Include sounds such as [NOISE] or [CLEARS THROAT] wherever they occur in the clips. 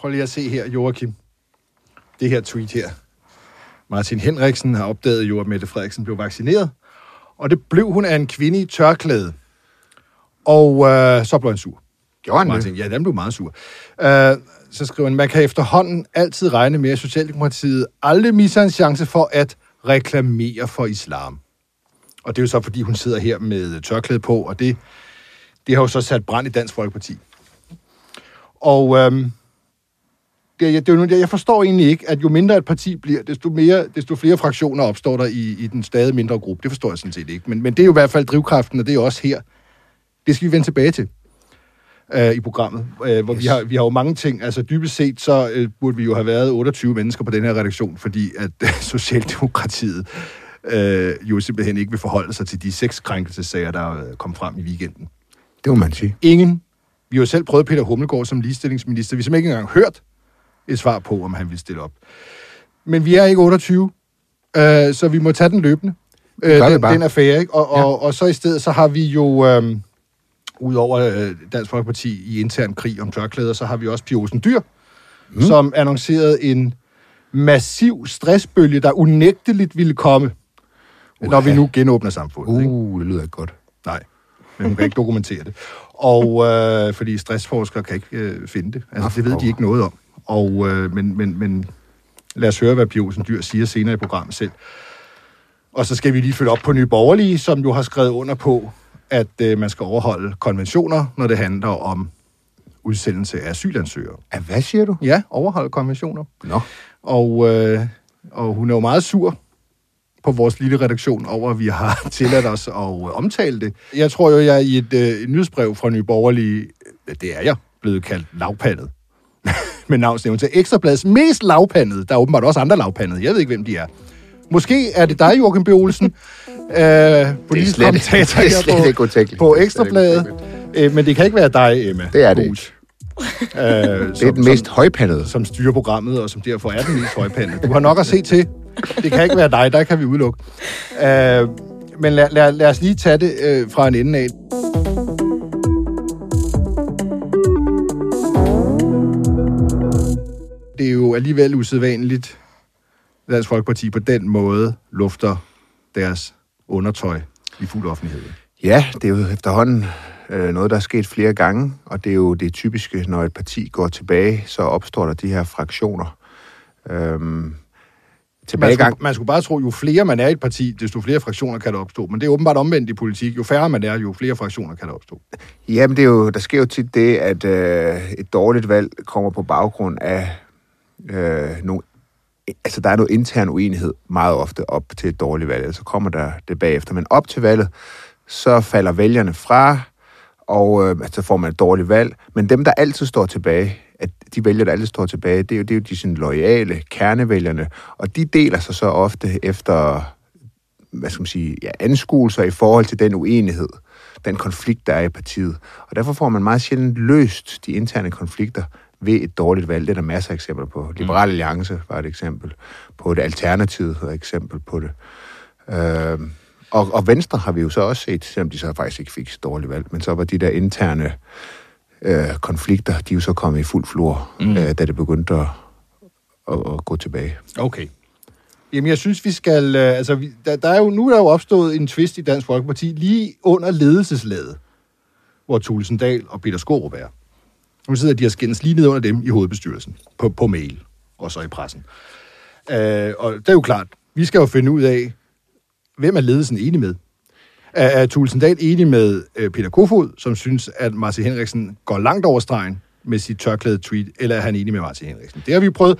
Prøv lige at se her, Joachim. Det her tweet her. Martin Henriksen har opdaget jo, at Mette Frederiksen blev vaccineret. Og det blev hun af en kvinde i tørklæde. Og øh, så blev han sur. Gjorde han Martin, ja, den blev meget sur. Øh, så skriver han, man kan efterhånden altid regne med, at Socialdemokratiet aldrig misser en chance for at reklamere for islam. Og det er jo så, fordi hun sidder her med tørklæde på, og det, det har jo så sat brand i Dansk Folkeparti. Og øhm, det, det er jo, jeg forstår egentlig ikke, at jo mindre et parti bliver, desto, mere, desto flere fraktioner opstår der i, i den stadig mindre gruppe. Det forstår jeg sådan set ikke. Men, men det er jo i hvert fald drivkraften, og det er også her. Det skal vi vende tilbage til øh, i programmet, øh, hvor yes. vi, har, vi har jo mange ting. Altså dybest set, så øh, burde vi jo have været 28 mennesker på den her redaktion, fordi at øh, [LAUGHS] Socialdemokratiet øh, jo simpelthen ikke vil forholde sig til de seks krænkelsesager, der øh, kom frem i weekenden. Det må man sige. Ingen. Vi har jo selv prøvet Peter Hummelgaard som ligestillingsminister. Vi har simpelthen ikke engang hørt et svar på, om han vil stille op. Men vi er ikke 28, øh, så vi må tage den løbende. Øh, den, den affære, ikke? Og, Ja. og, og så i stedet, så har vi jo, øh, udover øh, Dansk Folkeparti i intern krig om tørklæder, så har vi også Pia Olsen Dyr, mm. som annoncerede en massiv stressbølge, der unægteligt ville komme, uh, når vi nu genåbner samfundet. ikke? Uh, det lyder ikke godt. Nej, men hun kan ikke dokumentere det. Og øh, fordi stressforskere kan ikke øh, finde det. Altså, Nå, det ved de ikke noget om. Og, øh, men, men, men lad os høre, hvad Pia Olsen Dyr siger senere i programmet selv. Og så skal vi lige følge op på Nye Borgerlige, som jo har skrevet under på, at øh, man skal overholde konventioner, når det handler om udsendelse af asylansøgere. Ja, hvad siger du? Ja, overholde konventioner. Nå. Og, øh, og hun er jo meget sur på vores lille redaktion over, at vi har [LAUGHS] tilladt os at øh, omtale det. Jeg tror jo, jeg i et, øh, et nyhedsbrev fra Nye Borgerlige, det er jeg, blevet kaldt lavpandet. Med navnsnævn til Ekstrabladets mest lavpandede. Der er åbenbart også andre lavpandede. Jeg ved ikke, hvem de er. Måske er det dig, Joachim B. Olsen, [LAUGHS] øh, politisk slet- det er slet ikke på, utænkeligt. på Det er slet ikke Ekstrabladet. Øh, men det kan ikke være dig, Emma. Det er det Hus. Øh, [LAUGHS] Det er den mest højpandede. som styrer programmet, og som derfor er den mest højpandede. Du har nok at se til. Det kan ikke være dig, der kan vi udelukke. Uh, men lad, lad, lad os lige tage det uh, fra en ende af. Det er jo alligevel usædvanligt, at Dansk Folkeparti på den måde lufter deres undertøj i fuld offentlighed. Ja, det er jo efterhånden øh, noget, der er sket flere gange, og det er jo det typiske, når et parti går tilbage, så opstår der de her fraktioner. Øhm, Man tilbagegang. skulle, man skulle bare tro, jo flere man er i et parti, desto flere fraktioner kan der opstå. Men det er åbenbart omvendt i politik. Jo færre man er, jo flere fraktioner kan der opstå. Jamen, det er jo, der sker jo tit det, at øh, et dårligt valg kommer på baggrund af øh, nogle... Altså, der er noget intern uenighed meget ofte op til et dårligt valg, så kommer der det bagefter. Men op til valget, så falder vælgerne fra, og øh, altså, får man et dårligt valg. Men dem, der altid står tilbage, at de vælgere, der altid står tilbage, det er jo, det er jo de sådan, loyale kernevælgerne, og de deler sig så ofte efter hvad skal man sige, ja, anskuelser i forhold til den uenighed, den konflikt, der er i partiet. Og derfor får man meget sjældent løst de interne konflikter ved et dårligt valg. Det er der masser af eksempler på. Liberal Alliance var et eksempel på det. Alternativet var et eksempel på det. Øh, og, og Venstre har vi jo så også set, selvom de så faktisk ikke fik et dårligt valg, men så var de der interne øh, konflikter, de er jo så kommet i fuld flor, mm. øh, da det begyndte at, at, at gå tilbage. Okay. Jamen, jeg synes, vi skal... Øh, altså, vi, der, der er jo, nu er der jo opstået en twist i Dansk Folkeparti lige under ledelseslaget, hvor Thulesen Dahl og Peter Skorup er. Nu sidder de og skændes lige ned under dem i hovedbestyrelsen, på, på mail, og så i pressen. Øh, og det er jo klart, vi skal jo finde ud af, hvem er ledelsen enig med? Er, er Thulesen Dahl enig med øh, Peter Kofod, som synes, at Martin Henriksen går langt over stregen med sit tørklæde tweet, eller er han enig med Martin Henriksen? Det har vi jo prøvet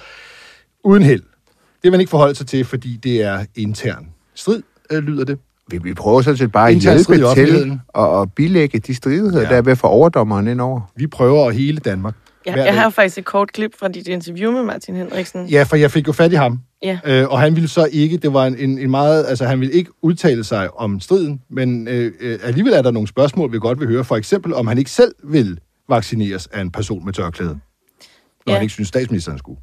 uden held. Det vil man ikke forholde sig til, fordi det er intern strid, øh, lyder det. Vi, vi prøver sådan set bare at hjælpe til at, at bilægge de stridigheder, Ja. der er ved at få overdommeren ind over. Vi prøver at hele Danmark. Ja, jeg har jo faktisk et kort klip fra dit interview med Martin Henriksen. Ja, for jeg fik jo fat i ham. Ja. Øh, og han ville så ikke, det var en, en, en meget, altså han ville ikke udtale sig om striden, men øh, øh, alligevel er der nogle spørgsmål, vi godt vil høre. For eksempel, om han ikke selv vil vaccineres af en person med tørklæde, når Ja. han ikke synes, statsministeren skulle.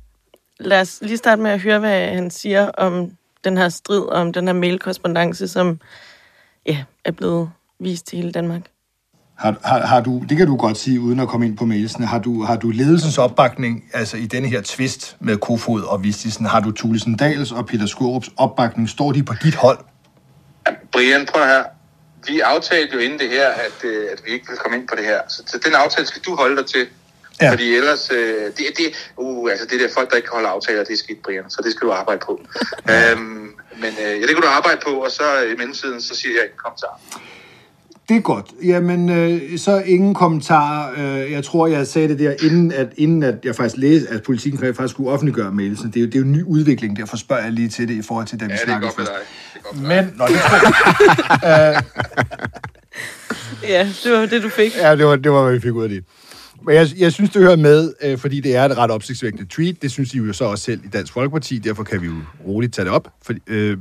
Lad os lige starte med at høre, hvad han siger om den her strid, om den her mailkorrespondence, som ja, er blevet vist til hele Danmark. Har, har, har du, det kan du godt sige, uden at komme ind på mailsene, har du, har du ledelsens opbakning, altså i denne her tvist med Kofod og Vistisen, har du Thulesen Dals og Peter Skurups opbakning, står de på dit hold? Brian, prøv her. Vi aftalte jo inden det her, at, øh, at vi ikke vil komme ind på det her. Så den aftale skal du holde dig til. Ja. Fordi ellers, øh, det, det, uh, altså det der folk, der ikke kan holde aftaler, det er skidt, Brian. Så det skal du arbejde på. øhm, men øh, ja, det kan du arbejde på, og så øh, i mellemtiden, så siger jeg ikke en kommentar. Det er godt. Jamen, øh, så ingen kommentarer. Øh, jeg tror, jeg sagde det der, inden at, inden at jeg faktisk læste, at politikken faktisk skulle offentliggøre mailsen. Det er jo, det er jo en ny udvikling, derfor spørger jeg lige til det i forhold til, da vi Ja, det snakkede først. Men, nå, det tror jeg, [LAUGHS] Ja, det var det, du fik. Ja, det var, det var, hvad vi fik ud af det. Men jeg, jeg synes, det hører med, øh, fordi det er et ret opsigtsvækkende tweet. Det synes I jo så også selv i Dansk Folkeparti. Derfor kan vi jo roligt tage det op. For, øh,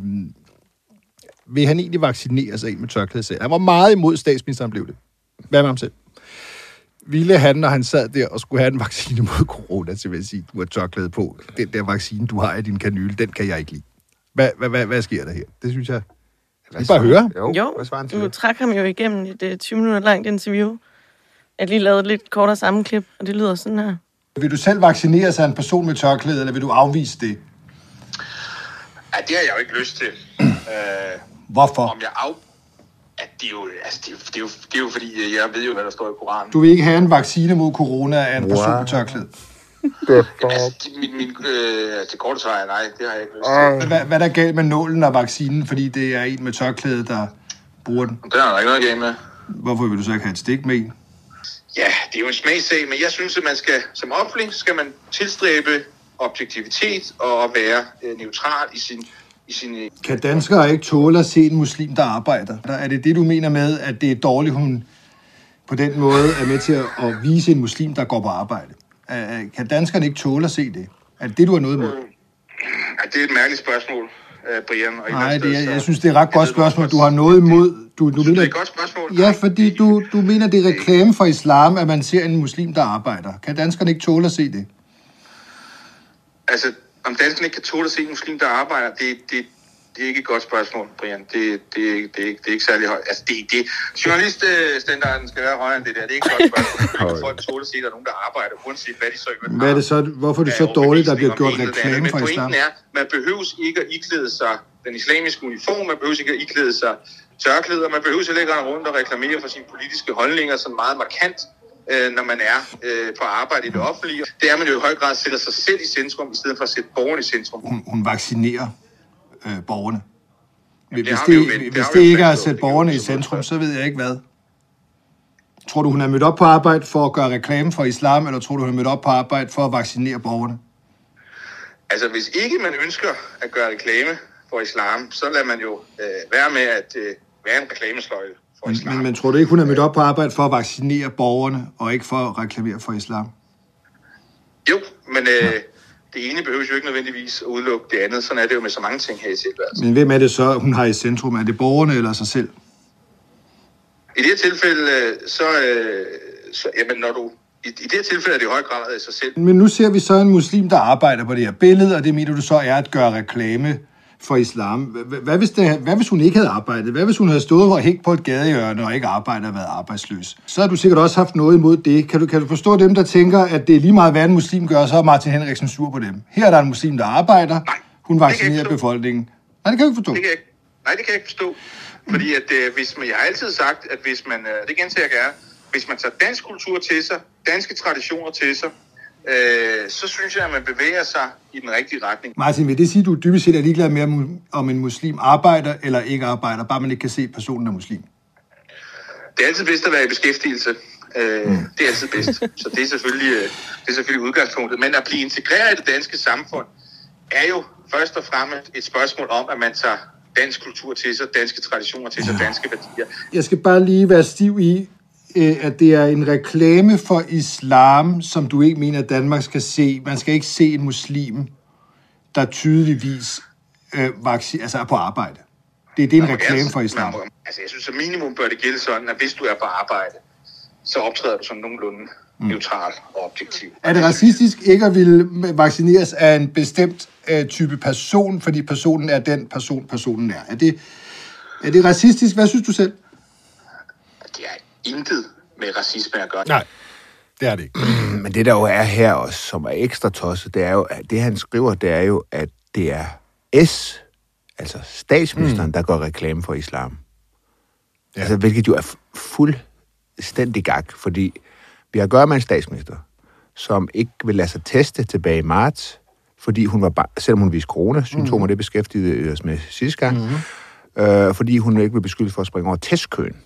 vil han egentlig vaccinere sig ind med tørklæde selv? Han var meget imod, statsministeren blev det. Hvad med ham selv? Ville han, når han sad der og skulle have en vaccine mod corona, så vil jeg sige, du har tørklæde på. Den der vaccine, du har i din kanyle, den kan jeg ikke lide. Hvad, hvad, hvad, hvad sker der her? Det synes jeg... Hvad Vi bare høre. Jo, Jo, hvad svarer han til du det? trak ham jo igennem et uh, 20 minutter langt interview. Jeg lige lavet et lidt kortere sammenklip, og det lyder sådan her. Vil du selv vaccinere sig af en person med tørklæde, eller vil du afvise det? Ja, det har jeg jo ikke lyst til. [CLEARS THROAT] øh, Hvorfor? om jeg af... At det, er jo, altså, det, er jo, det, er jo, det er jo fordi, øh, jeg ved jo, hvad der står i Koranen. Du vil ikke have en vaccine mod corona af en person Wow. med tørklæde. [LAUGHS] Altså, de- min, min, øh, altså, det korte svar er nej, det har jeg ikke lyst til. Hvad, hvad er der galt med nålen af vaccinen, fordi det er en med tørklæde, der bruger den? Det har der ikke noget galt med. Hvorfor vil du så ikke have et stik med en? Ja, det er jo en smagssag, men jeg synes, at man skal, som offentlig, skal man tilstræbe objektivitet og at være øh, neutral i sin, i sin øh, Kan danskere ikke tåle at se en muslim, der arbejder? Der- Er det det, du mener med, at det er dårligt, hun på den måde er med til at, vise en muslim, der går på arbejde? Kan danskerne ikke tåle at se det? Er det det, du har noget imod? Ja, det er et mærkeligt spørgsmål, øh, Brian. Og et eller Nej, det, jeg, jeg synes, det er et ret godt spørgsmål. Du har noget imod... Du, du mener, det er et godt spørgsmål? Ja, fordi du, du mener, det er reklame for islam, at man ser en muslim, der arbejder. Kan danskerne ikke tåle at se det? Altså, om danskerne ikke kan tåle at se en muslim, der arbejder, det, det, det er ikke et godt spørgsmål, Brian. Det, det, er, ikke- det, er, ikke- det er ikke særlig højt. Altså, det, det, journaliststandarden skal være højere end det der. Det er ikke et godt spørgsmål. Kan folk tåle at se, at der er nogen, der arbejder, uanset hvad de så ikke Hvad er det så, hvorfor er det så dårligt, der bliver gjort reklame for Men islam? pointen er, man behøves ikke at iklæde sig den islamiske uniform, man behøves ikke at iklæde sig tørklæder, man behøves heller ikke at rundt og reklamere for sine politiske holdninger sådan meget markant, øh, når man er øh, på arbejde i det offentlige. Det er, at man jo i høj grad sætter sig selv i centrum, i stedet for at sætte borgerne i centrum. Hun, hun vaccinerer øh, borgerne. Hvis har det, jo vendt- hvis det det ikke er at sætte Det borgerne i centrum, så ved jeg ikke hvad. Tror du, hun er mødt op på arbejde for at gøre reklame for islam, eller tror du, hun er mødt op på arbejde for at vaccinere borgerne? Altså, hvis ikke man ønsker at gøre reklame for islam, så lader man jo øh, være med at øh, være en reklamesløjle for Men, islam. men, men tror du ikke, hun er mødt op på arbejde for at vaccinere borgerne, og ikke for at reklamere for islam? Jo, men øh, det ene behøver jo ikke nødvendigvis at udelukke det andet. Sådan er det jo med så mange ting her i tilværelsen. Men hvem er det så, hun har i centrum? Er det borgerne eller sig selv? I det her tilfælde, øh, så, øh, så jamen, når du, i, i det her tilfælde er det i høj grad af sig selv. Men nu ser vi så en muslim, der arbejder på det her billede, og det mener du så er at gøre reklame for islam. Hvad, hvis, det, hvad hvis hun ikke havde arbejdet? Hvad hvis hun havde stået og hængt på et gadehjørne og ikke arbejdet og været arbejdsløs? Så har du sikkert også haft noget imod det. Kan du, kan du forstå dem, der tænker, at det er lige meget, hvad en muslim gør, så er Martin Henriksen sur på dem? Her er der en muslim, der arbejder. Nej, Hun vaccinerer befolkningen. Nej, det kan jeg ikke forstå. Det kan jeg, ikke- nej, det kan jeg ikke forstå. Fordi at, øh, hvis man, jeg har altid sagt, at hvis man, øh, det gentager jeg gerne, hvis man tager dansk kultur til sig, danske traditioner til sig, øh, så synes jeg, at man bevæger sig i den rigtige retning. Martin, vil det sige, at du dybest set er ligeglad med, om- en muslim arbejder eller ikke arbejder, bare man ikke kan se, at personen er muslim? Det er altid bedst at være i beskæftigelse. Øh, mm. Det er altid bedst. Så det er, selvfølgelig, øh, det er selvfølgelig udgangspunktet. Men at blive integreret i det danske samfund, er jo først og fremmest et spørgsmål om, at man tager dansk kultur til sig, danske traditioner til sig, danske værdier. Jeg skal bare lige være stiv i, øh, at det er en reklame for islam, som du ikke mener, at Danmark skal se. Man skal ikke se en muslim, der tydeligvis øh, vaccin, altså er på arbejde. Det, det er en reklame for islam. Må- Altså, jeg synes, som minimum bør det gælde sådan, at hvis du er på arbejde, så optræder du som nogenlunde Mm. neutral og objektiv. Er det racistisk ikke at ville vaccineres af en bestemt øh, type person, fordi personen er den person, personen er? Er det, er det racistisk? Hvad synes du selv? Det er intet med racisme at gøre. Nej, det er det ikke. [CLEARS THROAT] Men det, der jo er her også, som er ekstra tosset, det er jo, at det han skriver, det er jo, at det er S, altså statsministeren, mm. der går reklame for islam. Ja. Altså, hvilket jo er fu- fuldstændig gak, fordi vi har at gøre med en statsminister, som ikke vil lade sig teste tilbage i marts, fordi hun var bare, selvom hun viste corona-symptomer, mm. det beskæftigede os med sidste gang, mm. øh, fordi hun ikke vil beskyldes for at springe over testkøen.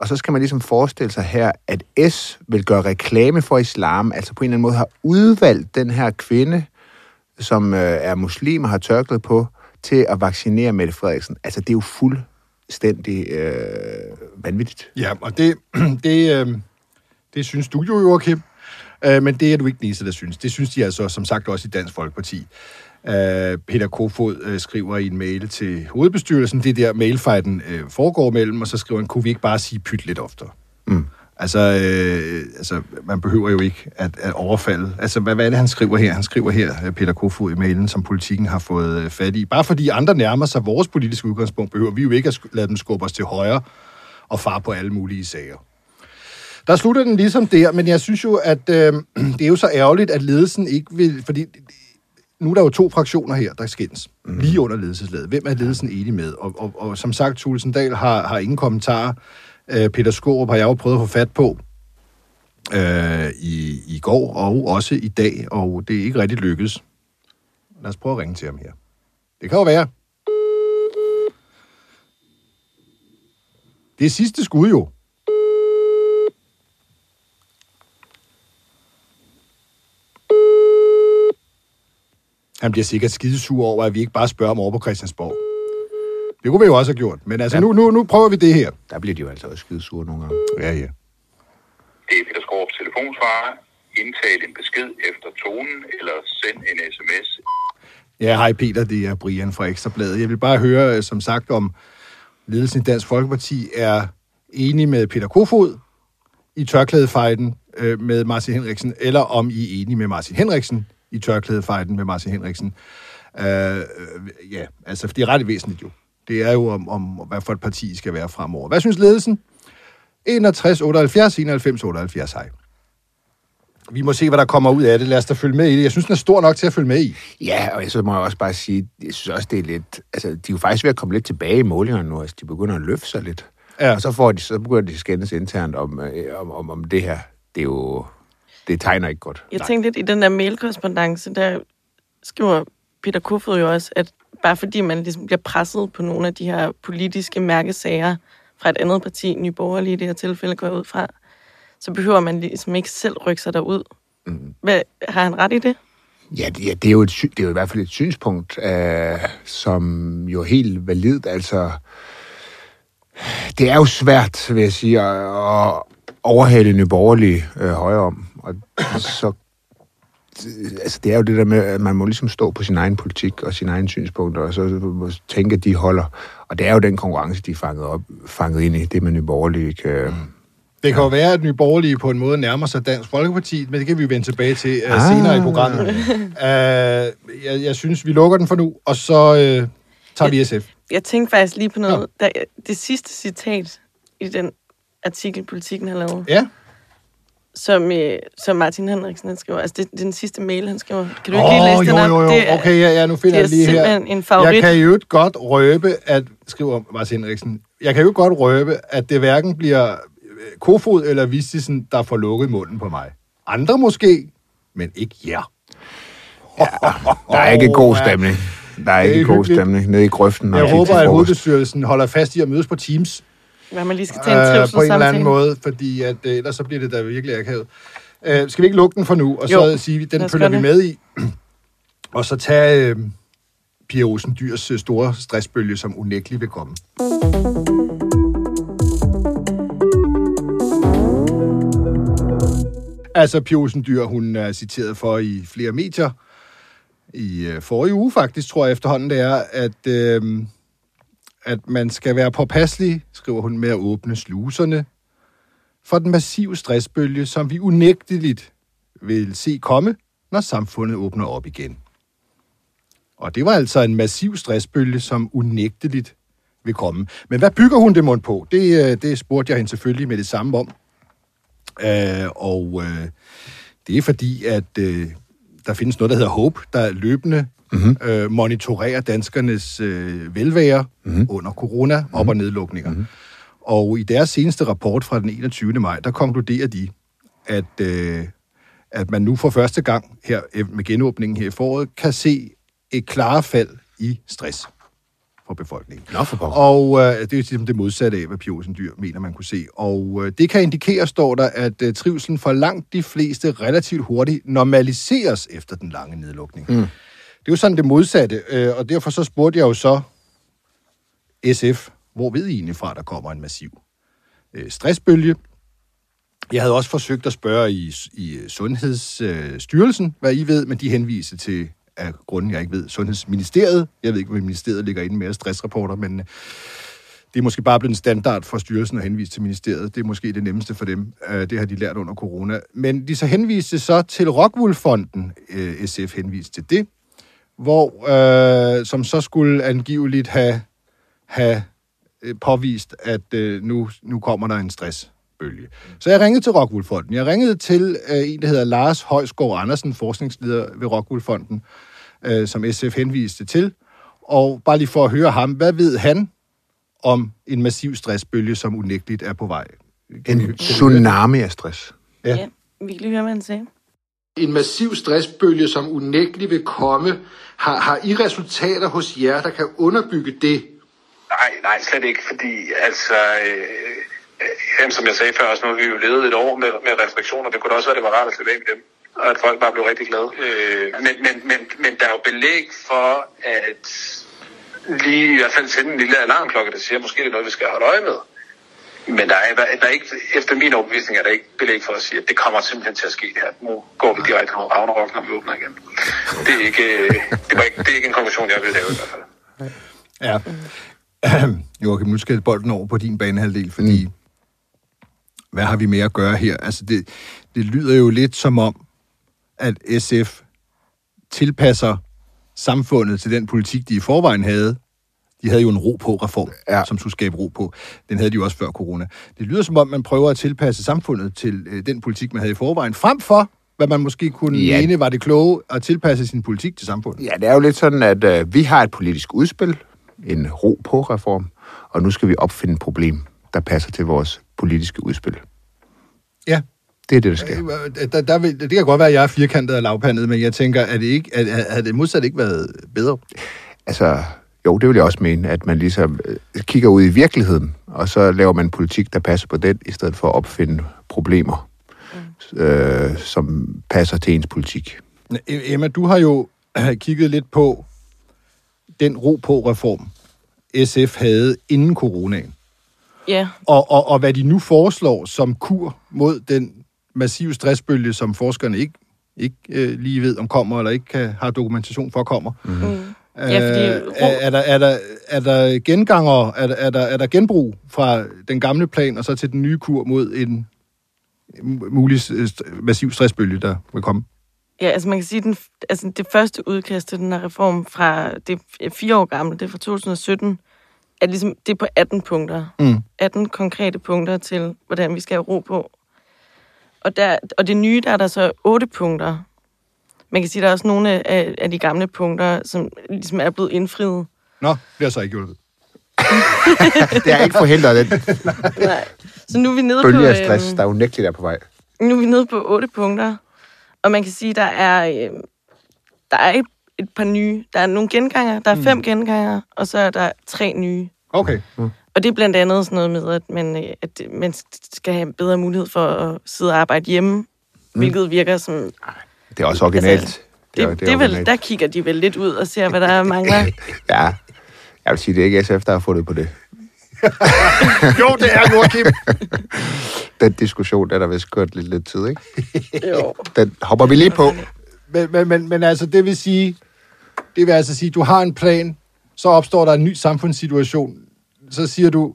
Og så skal man ligesom forestille sig her, at S vil gøre reklame for islam, altså på en eller anden måde har udvalgt den her kvinde, som øh, er muslim og har tørklæde på, til at vaccinere Mette Frederiksen. Altså, det er jo fuldstændig øh, vanvittigt. Ja, og det, [CLEARS THROAT] det, øh, det synes du jo, Joachim. Øh, men det er du ikke den eneste, der synes. Det synes de altså, som sagt, også i Dansk Folkeparti. Øh, Peter Kofod øh, skriver i en mail til hovedbestyrelsen, det er der mailfejden øh, foregår mellem, og så skriver han, kunne vi ikke bare sige pyt lidt oftere? Mm. Altså, øh, altså, man behøver jo ikke at, at overfalde. Altså, hvad, hvad er det, han skriver her? Han skriver her, øh, Peter Kofod, i mailen, som politikken har fået fat i. Bare fordi andre nærmer sig vores politiske udgangspunkt, behøver vi jo ikke at lade dem skubbe os til højre og far på alle mulige sager. Der slutter den ligesom der, men jeg synes jo, at øh, [CLEARS THROAT] det er jo så ærgerligt, at ledelsen ikke vil... Fordi nu er der jo to fraktioner her, der skændes. Mm. Lige under ledelseslaget. Hvem er ledelsen enig med? Og, og, og som sagt, Tulsendal har, har ingen kommentarer. Øh, Peter Skorup har jeg jo prøvet at få fat på øh, i, i går og også i dag, og det er ikke rigtig lykkedes. Lad os prøve at ringe til ham her. Det kan jo være. Det er sidste skud jo. Han bliver sikkert skidesur over, at vi ikke bare spørger om over på Christiansborg. Det kunne vi jo også have gjort. Men altså, Ja. nu, nu, nu prøver vi det her. Der bliver de jo altså også skide sure nogle gange. Ja, ja. Det er Peter Skorups telefonsvarer. Indtal en besked efter tonen, eller send en sms. Ja, hej Peter, det er Brian fra Ekstrabladet. Jeg vil bare høre, øh, som sagt, om ledelsen i Dansk Folkeparti er enig med Peter Kofod i tørklædefejden øh, med Martin Henriksen, eller om I er enige med Martin Henriksen i tørklædefejden med Martin Henriksen. Øh, øh, ja, altså, for det er ret væsentligt jo. Det er jo om, om, hvad for et parti skal være fremover. Hvad synes ledelsen? 61, 78, 91, 78, hej. Vi må se, hvad der kommer ud af det. Lad os da følge med i det. Jeg synes, den er stor nok til at følge med i. Ja, og så må jeg også bare sige, jeg synes også, det er lidt... Altså, de er jo faktisk ved at komme lidt tilbage i målingerne nu. Altså, de begynder at løfte sig lidt. Ja. Og så, får de, så begynder de at skændes internt om, øh, om, om, om det her. Det er jo... Det tegner ikke godt. Jeg tænkte lidt i den der mailkorrespondance, der skriver Peter Kofod jo også, at bare fordi man ligesom bliver presset på nogle af de her politiske mærkesager fra et andet parti, Nye Borgerlige i det her tilfælde går ud fra, så behøver man ligesom ikke selv rykke sig derud. Mm. Hvad, har han ret i det? Ja, det, ja, det, er jo et, det er jo i hvert fald et synspunkt, øh, som jo er helt validt. Altså, det er jo svært, vil jeg sige, at, at overhale Nye Borgerlige øh, højere om. Og så, altså, det er jo det der med, at man må ligesom stå på sin egen politik og sine egne synspunkter, og så tænke, at de holder. Og det er jo den konkurrence, de er fanget, op, fanget ind i, det med Nye Borgerlige kan... Mm. Det kan jo være, at Nye Borgerlige på en måde nærmer sig Dansk Folkeparti, men det kan vi vende tilbage til uh, Ah. senere i programmet. Uh, jeg, jeg synes, vi lukker den for nu, og så uh, tager vi SF. Jeg tænkte faktisk lige på noget. Der, det sidste citat i den artikel, Politikken har lavet, Ja. Som, øh, som Martin Henriksen han skriver. Altså, det, det er den sidste mail, han skriver. Kan du ikke lige læse jo, den op? jo, jo. Det er, Okay, ja, ja, nu finder er jeg lige her. simpelthen en favorit. Jeg kan jo ikke godt røbe, at, skriver Martin Henriksen, jeg kan jo godt røbe, at det hverken bliver øh, Kofod eller Vistisen, der får lukket munden på mig. Andre måske, men ikke jer. Der er ikke god ja. stemning. Der er Det er ikke god stemning nede i grøften. Jeg er håber, at hovedbestyrelsen holder fast i at mødes på Teams. Hvad man lige skal tage en øh, på en eller anden måde, fordi at, øh, ellers så bliver det da virkelig akavet. Øh, skal vi ikke lukke den for nu, og Jo, så sige, den følger vi med i, [CLEARS THROAT] og så tage øh, Pia Olsen Dyrs øh, store stressbølge, som unægteligt vil komme. Altså, Pia Olsen Dyr, hun er citeret for i flere medier, i øh, forrige uge faktisk, tror jeg efterhånden, det er, at, øh, at man skal være påpasselig, skriver hun, med at åbne sluserne for den massive stressbølge, som vi unægteligt vil se komme, når samfundet åbner op igen. Og det var altså en massiv stressbølge, som unægteligt vil komme. Men hvad bygger hun det mund på? Det, øh, det spurgte jeg hende selvfølgelig med det samme om. Øh, og øh, det er fordi, at øh, der findes noget, der hedder HOPE, der løbende mm-hmm. øh, monitorerer danskernes øh, velvære mm-hmm. under corona, mm-hmm. op- og nedlukninger. Mm-hmm. Og i deres seneste rapport fra den 21. maj, der konkluderer de, at, øh, at man nu for første gang her med genåbningen her i foråret, kan se et klare fald i stress for befolkningen. Nå, for pokker. Og øh, det er jo ligesom det modsatte af, hvad Piosen dyr mener, man kunne se. Og øh, det kan indikere, står der, at øh, trivselen for langt de fleste relativt hurtigt normaliseres efter den lange nedlukning. Mm. Det er jo sådan det modsatte, øh, og derfor så spurgte jeg jo så SF, hvor ved I egentlig fra, der kommer en massiv øh, stressbølge? Jeg havde også forsøgt at spørge i, i Sundhedsstyrelsen, hvad I ved, men de henviser til af grunden, jeg ikke ved, Sundhedsministeriet. Jeg ved ikke, hvad ministeriet ligger inde med stressrapporter, men øh, det er måske bare blevet en standard for styrelsen at henvise til ministeriet. Det er måske det nemmeste for dem. Øh, det har de lært under corona. Men de så henviste så til Rockwool-fonden, øh, SF henviste til det, hvor, øh, som så skulle angiveligt have, have påvist, at øh, nu, nu kommer der en stressbølge. Så jeg ringede til Rockwool-fonden. Jeg ringede til øh, en, der hedder Lars Højsgaard Andersen, forskningsleder ved Rockwool-fonden, øh, som SF henviste til. Og bare lige for at høre ham, hvad ved han om en massiv stressbølge, som unægteligt er på vej? En tsunami af stress. Ja. ja, vi kan lige høre, hvad han sagde. En massiv stressbølge, som unægteligt vil komme. Har, har I resultater hos jer, der kan underbygge det? Nej, nej, slet ikke, fordi altså... Øh, øh, som jeg sagde før, også nu har vi jo levet et år med, med restriktioner. Det kunne også være, det var rart at slippe af med dem og at folk bare blev rigtig glade. Øh, men, men, men, men der er jo belæg for, at lige i hvert fald sende en lille alarmklokke, der siger, at måske det er noget, vi skal holde øje med. Men der er, der, der er ikke, efter min overbevisning er der ikke belæg for at sige, at det kommer simpelthen til at ske det her. Nu går vi direkte på Ragnarok, når vi åbner igen. Det er ikke, det var ikke, det er ikke en konklusion, jeg vil lave i hvert fald. Ja. Joachim, nu skal bolden over på din banehalvdel, fordi mm. hvad har vi med at gøre her? Altså, det, det lyder jo lidt som om, at SF tilpasser samfundet til den politik, de i forvejen havde. De havde jo en ro på reform, ja. som skulle skabe ro på. Den havde de jo også før corona. Det lyder som om, man prøver at tilpasse samfundet til øh, den politik, man havde i forvejen, frem for, hvad man måske kunne ja. mene var det kloge, at tilpasse sin politik til samfundet. Ja, det er jo lidt sådan, at øh, vi har et politisk udspil, en ro på reform, og nu skal vi opfinde et problem, der passer til vores politiske udspil. Ja, det er det, der sker. Øh, der, der vil, det kan godt være, at jeg er firkantet og lavpandet, men jeg tænker, at det ikke, at, at det modsat ikke været bedre? Altså, jo, det vil jeg også mene, at man ligesom øh, kigger ud i virkeligheden, og så laver man politik, der passer på den, i stedet for at opfinde problemer, mm. øh, som passer til ens politik. E-, Emma, du har jo [CLEARS THROAT] kigget lidt på den ro på reform, SF havde inden coronaen. Ja. Og, og, og hvad de nu foreslår som kur mod den massiv stressbølge, som forskerne ikke, ikke øh, lige ved, om kommer eller ikke kan, har dokumentation for kommer. Mm-hmm. Mm. Ja, fordi... er, er, der, er, der, er der genganger, er der, er, der, er der genbrug fra den gamle plan og så til den nye kur mod en mulig massiv stressbølge, der vil komme? Ja, altså man kan sige, den, altså det første udkast til den her reform fra, det er fire år gammel, det er fra 2017, er ligesom, det er på 18 punkter. Mm. 18 konkrete punkter til, hvordan vi skal have ro på og, der, og det nye, der er der så otte punkter. Man kan sige, der er også nogle af, af de gamle punkter, som ligesom er blevet indfriet. Nå, det har så ikke hjulpet. [LAUGHS] det er ikke forhindret den. [LAUGHS] Nej. Så nu er vi nede Bølge på... af stress, øhm, der er unægteligt der på vej. Nu er vi nede på otte punkter. Og man kan sige, der er, øh, der er et, et par nye. Der er nogle genganger. Der er mm. fem genganger, og så er der tre nye. Okay. Mm. Og det er blandt andet sådan noget med, at man, øh, at man skal have bedre mulighed for at sidde og arbejde hjemme, mm. hvilket virker som... Det er også originalt. Altså, det, det, det, er vel, der kigger de vel lidt ud og ser, hvad der mangler. [LAUGHS] ja, jeg vil sige, det er ikke SF, der har fundet på det. [LAUGHS] jo, det er Joachim. [LAUGHS] Den diskussion, der er der vist kørt lidt, lidt tid, ikke? jo. Den hopper vi lige på. Men, men, men, men altså, det vil sige, det vil altså sige, du har en plan, så opstår der en ny samfundssituation, så siger du,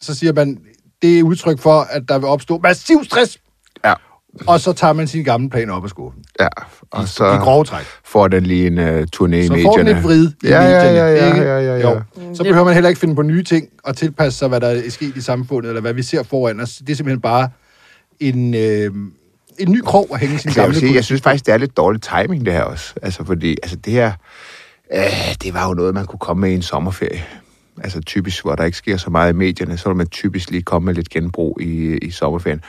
så siger man, det er udtryk for, at der vil opstå massiv stress. Og så tager man sin gamle plan op af skuffen. Ja, og så i grove træk. får den lige en uh, turné i medierne. Så får den et vrid i ja, medierne. Ja, ja, ja, ja, ja, ja. Jo. Så behøver man heller ikke finde på nye ting og tilpasse sig, hvad der er sket i samfundet, eller hvad vi ser foran os. Det er simpelthen bare en, øh, en ny krog at hænge sin Altså, jeg, gamle vil sige, jeg synes faktisk, det er lidt dårlig timing, det her også. Altså, fordi altså, det her, øh, det var jo noget, man kunne komme med i en sommerferie. Altså typisk, hvor der ikke sker så meget i medierne, så vil man typisk lige komme med lidt genbrug i, i sommerferien.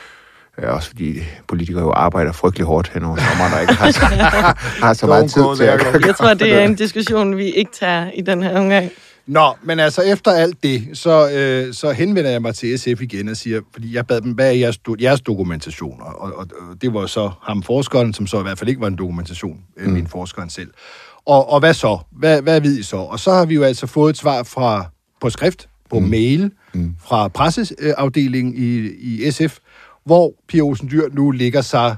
Øh, også fordi politikere jo arbejder frygtelig hårdt hen over sommeren, og ikke har så, [LAUGHS] har så meget tid til at. Jeg tror, det er en diskussion, vi ikke tager i den her omgang. Nå, men altså efter alt det, så, øh, så henvender jeg mig til SF igen og siger, fordi jeg bad dem, hvad er jeres, do- jeres dokumentationer? Og, og, og det var så ham forskeren, som så i hvert fald ikke var en dokumentation, mm. min forskeren selv. Og, og hvad så? Hvad, hvad ved I så? Og så har vi jo altså fået et svar fra på skrift, på mm. mail, mm. fra presseafdelingen i, i SF, hvor Pia Olsen Dyr nu ligger sig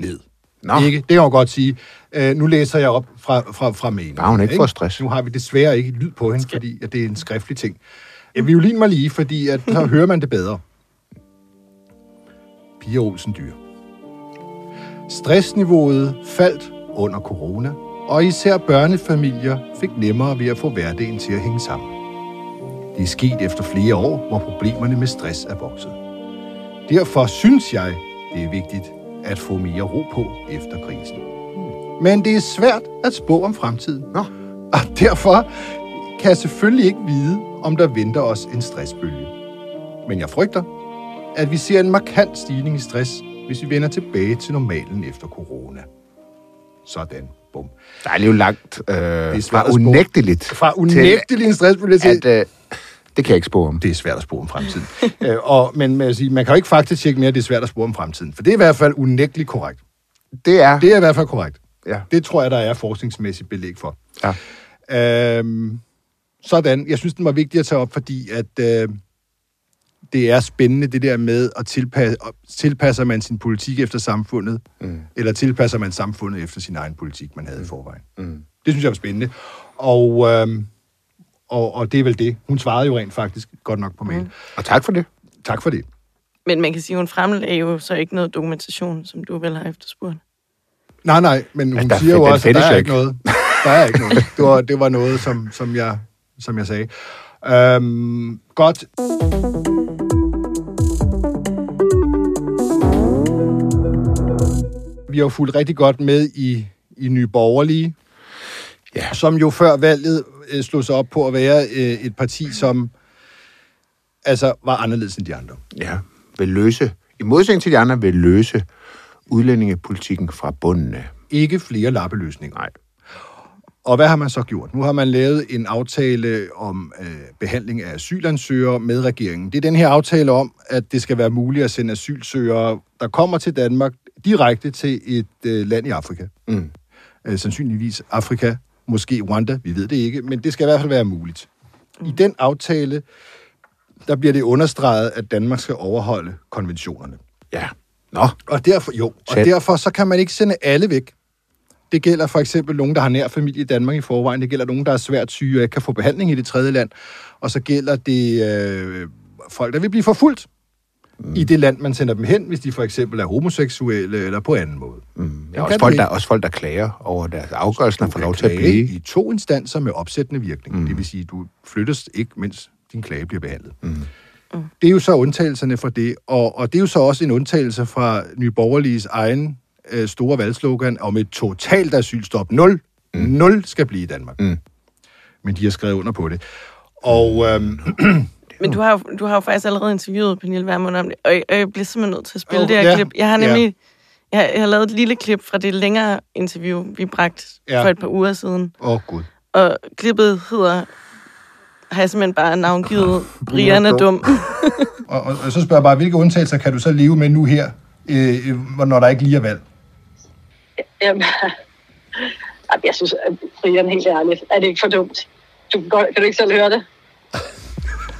ned. Nå. Ikke? Det kan jeg jo godt sige. Uh, nu læser jeg op fra, fra, fra mailen. Bare hun ikke får stress. Nu har vi desværre ikke lyd på hende, fordi at det er en skriftlig ting. Jeg violin mig lige, fordi at, så [LAUGHS] hører man det bedre. Pia Olsen Dyr. Stressniveauet faldt under corona, og især børnefamilier fik nemmere ved at få hverdagen til at hænge sammen. Det er sket efter flere år, hvor problemerne med stress er vokset. Derfor synes jeg, det er vigtigt at få mere ro på efter krisen. Men det er svært at spå om fremtiden. Nå. Og derfor kan jeg selvfølgelig ikke vide, om der venter os en stressbølge. Men jeg frygter, at vi ser en markant stigning i stress, hvis vi vender tilbage til normalen efter corona. Sådan. Bum. Der er jo langt øh, svært fra at spå. unægteligt Fra unægtelig en stressbølge til... til, at øh, det kan jeg ikke spå om. det er svært at spå om fremtiden. [LAUGHS] øh, og, men man, sige, man kan jo ikke faktisk tjekke mere, at det er svært at spå om fremtiden. For det er i hvert fald unægteligt korrekt. Det er... Det er i hvert fald korrekt. Ja. Det tror jeg, der er forskningsmæssigt belæg for. Ja. Øhm, sådan. Jeg synes, den var vigtig at tage op, fordi at øh, det er spændende, det der med at tilpasse, tilpasser man sin politik efter samfundet, mm. eller tilpasser man samfundet efter sin egen politik, man havde i forvejen. Mm. Det synes jeg var spændende. Og, øhm, og, og det er vel det. Hun svarede jo rent faktisk godt nok på mail. Mm. Og tak for det. Tak for det. Men man kan sige, at hun fremlagde jo så ikke noget dokumentation, som du vel har efterspurgt. Nej, nej, men hun der- siger jo også, at der er ikke noget. Der er ikke noget. Det var, det var noget, som, som, jeg, som jeg sagde. Øhm, godt. Vi har jo fulgt rigtig godt med i, i Nye Borgerlige, Ja. som jo før valget øh, slog sig op på at være øh, et parti, som altså var anderledes end de andre. Ja. Vil løse, i modsætning til de andre, vil løse udlændingepolitikken fra bunden af. Ikke flere lappeløsninger. Nej. Og hvad har man så gjort? Nu har man lavet en aftale om øh, behandling af asylansøgere med regeringen. Det er den her aftale om, at det skal være muligt at sende asylsøgere, der kommer til Danmark, direkte til et øh, land i Afrika. Mm. Øh, sandsynligvis Afrika, måske Rwanda, vi ved det ikke, men det skal i hvert fald være muligt. I den aftale, der bliver det understreget, at Danmark skal overholde konventionerne. Ja. Nå. Og derfor, jo, og derfor så kan man ikke sende alle væk. Det gælder for eksempel nogen, der har nær familie i Danmark i forvejen. Det gælder nogen, der er svært syge og ikke kan få behandling i det tredje land. Og så gælder det øh, folk, der vil blive forfulgt mm. i det land, man sender dem hen, hvis de for eksempel er homoseksuelle eller på anden måde. Mm. Ja, også, folk, der, også folk, der klager over deres afgørelser, får lov til at blive. i to instanser med opsættende virkning. Mm. Det vil sige, du flyttes ikke, mens din klage bliver behandlet. Mm. Det er jo så undtagelserne fra det, og, og det er jo så også en undtagelse fra Nye Borgerliges egen øh, store valgslogan om et totalt asylstop. Nul. Mm. Nul skal blive i Danmark. Mm. Men de har skrevet under på det. Og øhm, [CLEARS THROAT] Men du har, jo- du har jo faktisk allerede interviewet Pernille Vermund om det, og jeg, og jeg bliver simpelthen nødt til at spille Oh, det her ja, klip. Jeg har ja. nemlig jeg, har- jeg har lavet et lille klip fra det længere interview, vi bragte Ja. ja. for et par uger siden. åh oh, gud. Og klippet hedder, har jeg simpelthen bare navngivet, Brian er dum. [LAUGHS] Og, og, og så spørger jeg bare, hvilke undtagelser kan du så leve med nu her, øh, øh, når der ikke lige er valg? Jamen, [LAUGHS] Jamen, jeg synes, at Brian, helt ærligt, er det ikke for dumt? Du kan, godt, kan du ikke selv høre det? [LAUGHS]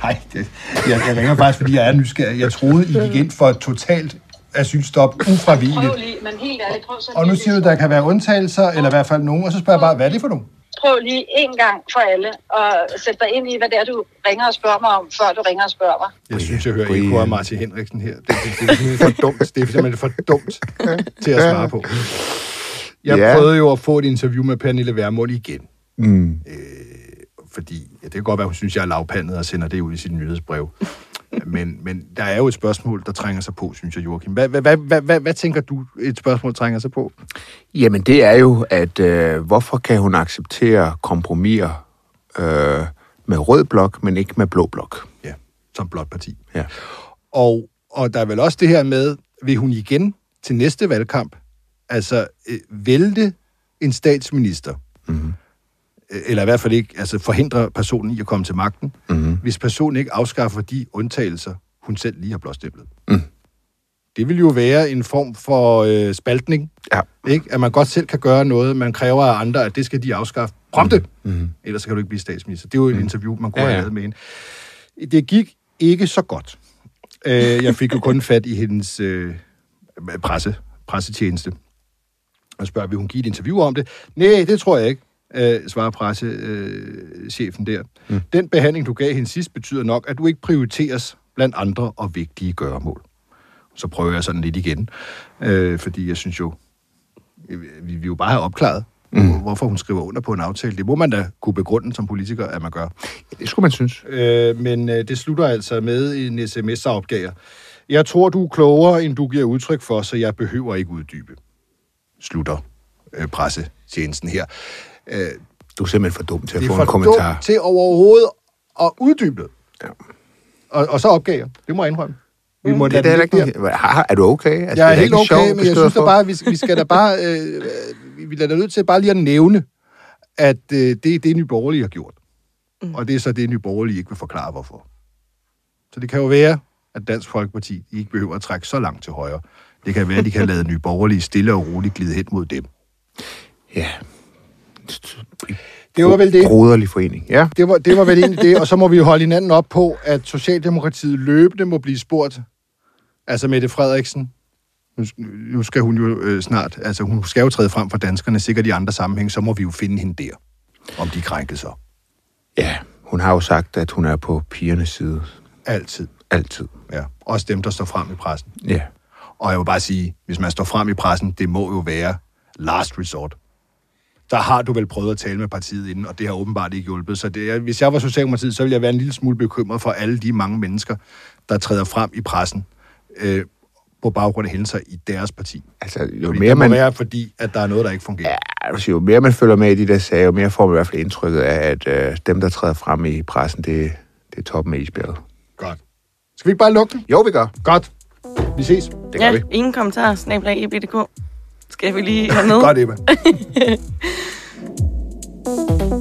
Nej, det, jeg, jeg ringer faktisk, fordi jeg er nysgerrig. Jeg troede, I gik ind for et totalt asylstop ufravigeligt. Prøv lige, men helt ærligt, prøv så Og nu siger du, at der kan være undtagelser, eller i hvert fald nogen, og så spørger jeg bare, hvad er det for nogen? Prøv lige en gang for alle at sætte dig ind i, hvad det er, du ringer og spørger mig om, før du ringer og spørger mig. Jeg synes, jeg hører ikke af Martin Henriksen her. Det, det, det, er simpelthen for dumt. Det er simpelthen for dumt til at svare på. Jeg Ja. prøvede jo at få et interview med Pernille Vermund igen. Mm. Fordi ja, det kan godt være, hun synes, jeg er lavpandet og sender det ud i sit nyhedsbrev. men, men der er jo et spørgsmål, der trænger sig på, synes jeg, Joachim. Hvad, hvad, hvad, hvad, hvad, hvad tænker du, et spørgsmål trænger sig på? Jamen, det er jo, at øh, hvorfor kan hun acceptere kompromiser øh, med rød blok, men ikke med blå blok? Ja, som blot parti. Ja. Og, og der er vel også det her med, vil hun igen til næste valgkamp, altså øh, vælte en statsminister, Mm-hmm. Eller i hvert fald ikke altså forhindre personen i at komme til magten, Mm-hmm. hvis personen ikke afskaffer de undtagelser, hun selv lige har blåstemplet. Mm. Det vil jo være en form for øh, spaltning, Ja. ikke? at man godt selv kan gøre noget, man kræver af andre, at det skal de afskaffe prompte, Mm-hmm. ellers så kan du ikke blive statsminister. Det er jo et interview, man kunne Ja, have ja. lavet med hende. Det gik ikke så godt. Øh, jeg fik jo kun fat i hendes øh, presse, pressetjeneste. Og spørger, vil hun give et interview om det? Nej, det tror jeg ikke, øh, svarer pressechefen chefen der. Mm. Den behandling, du gav hende sidst, betyder nok, at du ikke prioriteres blandt andre og vigtige gøremål. Så prøver jeg sådan lidt igen, øh, fordi jeg synes jo, øh, vi vil jo bare have opklaret, mm. hvorfor hun skriver under på en aftale. Det må man da kunne begrunde som politiker, at man gør. Det skulle man synes. Øh, men øh, det slutter altså med en sms-opgaver. Jeg tror, du er klogere, end du giver udtryk for, så jeg behøver ikke uddybe. Slutter øh, pressetjenesten her. Øh, Du er simpelthen for dum til at det få er en for kommentar. dumt til overhovedet at uddybe det. Ja. Og, og så opgav jeg. Det må jeg indrømme. Vi må Det er, da det ikke der. noget- Har- Er du okay? Altså, Jeg det er da helt ikke en sjov okay, men jeg synes at da bare, vi, vi skal da bare, øh, vi lader nødt til bare lige at nævne, at øh, det er det, Nye Borgerlige har gjort. Mm. Og det er så det, Nye Borgerlige ikke vil forklare, hvorfor. Så det kan jo være, at Dansk Folkeparti ikke behøver at trække så langt til højre. Det kan være, at de kan lade Nye Borgerlige stille og roligt glide hen mod dem. Ja. Det var vel det. Broderlig forening, ja. Det var, det var vel egentlig det, og så må vi jo holde hinanden op på, at Socialdemokratiet løbende må blive spurgt. Altså Mette Frederiksen, nu, skal hun jo øh, snart, altså hun skal jo træde frem for danskerne, sikkert i andre sammenhæng, så må vi jo finde hende der, om de krænker sig. Ja, hun har jo sagt, at hun er på pigernes side. Altid. Altid. Ja. Også dem, der står frem i pressen. Ja. Og jeg vil bare sige, hvis man står frem i pressen, det må jo være last resort. Der har du vel prøvet at tale med partiet inden, og det har åbenbart ikke hjulpet. Så det er, hvis jeg var Socialdemokratiet, så ville jeg være en lille smule bekymret for alle de mange mennesker, der træder frem i pressen øh, på baggrund af hændelser i deres parti. Altså, jo Fordi mere det må man... være, fordi at der er noget, der ikke fungerer. Ja, siger, jo mere man følger med i de der sager, jo mere får man i hvert fald indtrykket af, at øh, dem, der træder frem i pressen, det, det er toppen af isbjerget. Godt. Skal vi ikke bare lukke den? Jo, vi gør. Godt. Vi ses. Det gør ja, vi. ingen kommentarer, snablag EBDK skal vi lige have med. Godt, Emma. [LAUGHS]